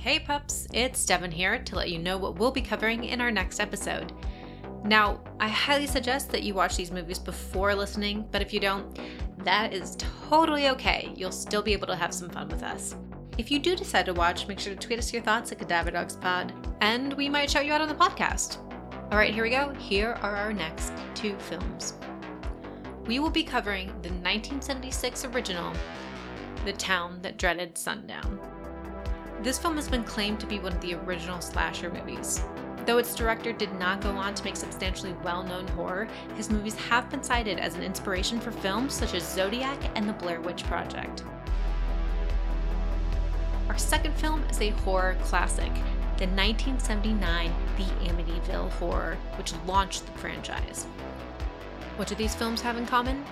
Hey pups, it's Devin here to let you know what we'll be covering in our next episode. Now, I highly suggest that you watch these movies before listening, but if you don't, that is totally okay. You'll still be able to have some fun with us. If you do decide to watch, make sure to tweet us your thoughts at Cadaver Dogs Pod, and we might shout you out on the podcast. All right, here we go. Here are our next two films. We will be covering the 1976 original, The Town That Dreaded Sundown. This film has been claimed to be one of the original slasher movies. Though its director did not go on to make substantially well known horror, his movies have been cited as an inspiration for films such as Zodiac and The Blair Witch Project. Our second film is a horror classic, the 1979 The Amityville Horror, which launched the franchise. What do these films have in common?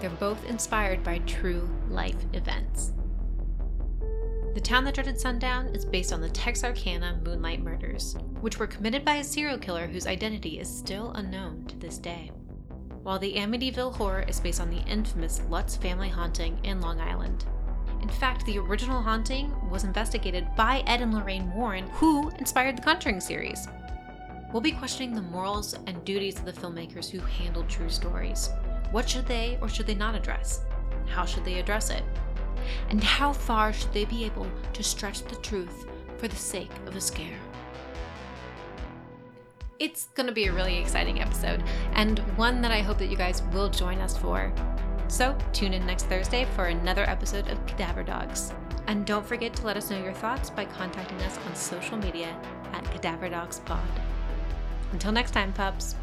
They're both inspired by true life events. The Town That Dreaded Sundown is based on the Texarkana Moonlight Murders, which were committed by a serial killer whose identity is still unknown to this day. While the Amityville Horror is based on the infamous Lutz family haunting in Long Island. In fact, the original haunting was investigated by Ed and Lorraine Warren, who inspired the Conjuring series. We'll be questioning the morals and duties of the filmmakers who handled true stories. What should they or should they not address? How should they address it? And how far should they be able to stretch the truth for the sake of a scare? It's going to be a really exciting episode, and one that I hope that you guys will join us for. So, tune in next Thursday for another episode of Cadaver Dogs. And don't forget to let us know your thoughts by contacting us on social media at Cadaver Dogs Pod. Until next time, pups.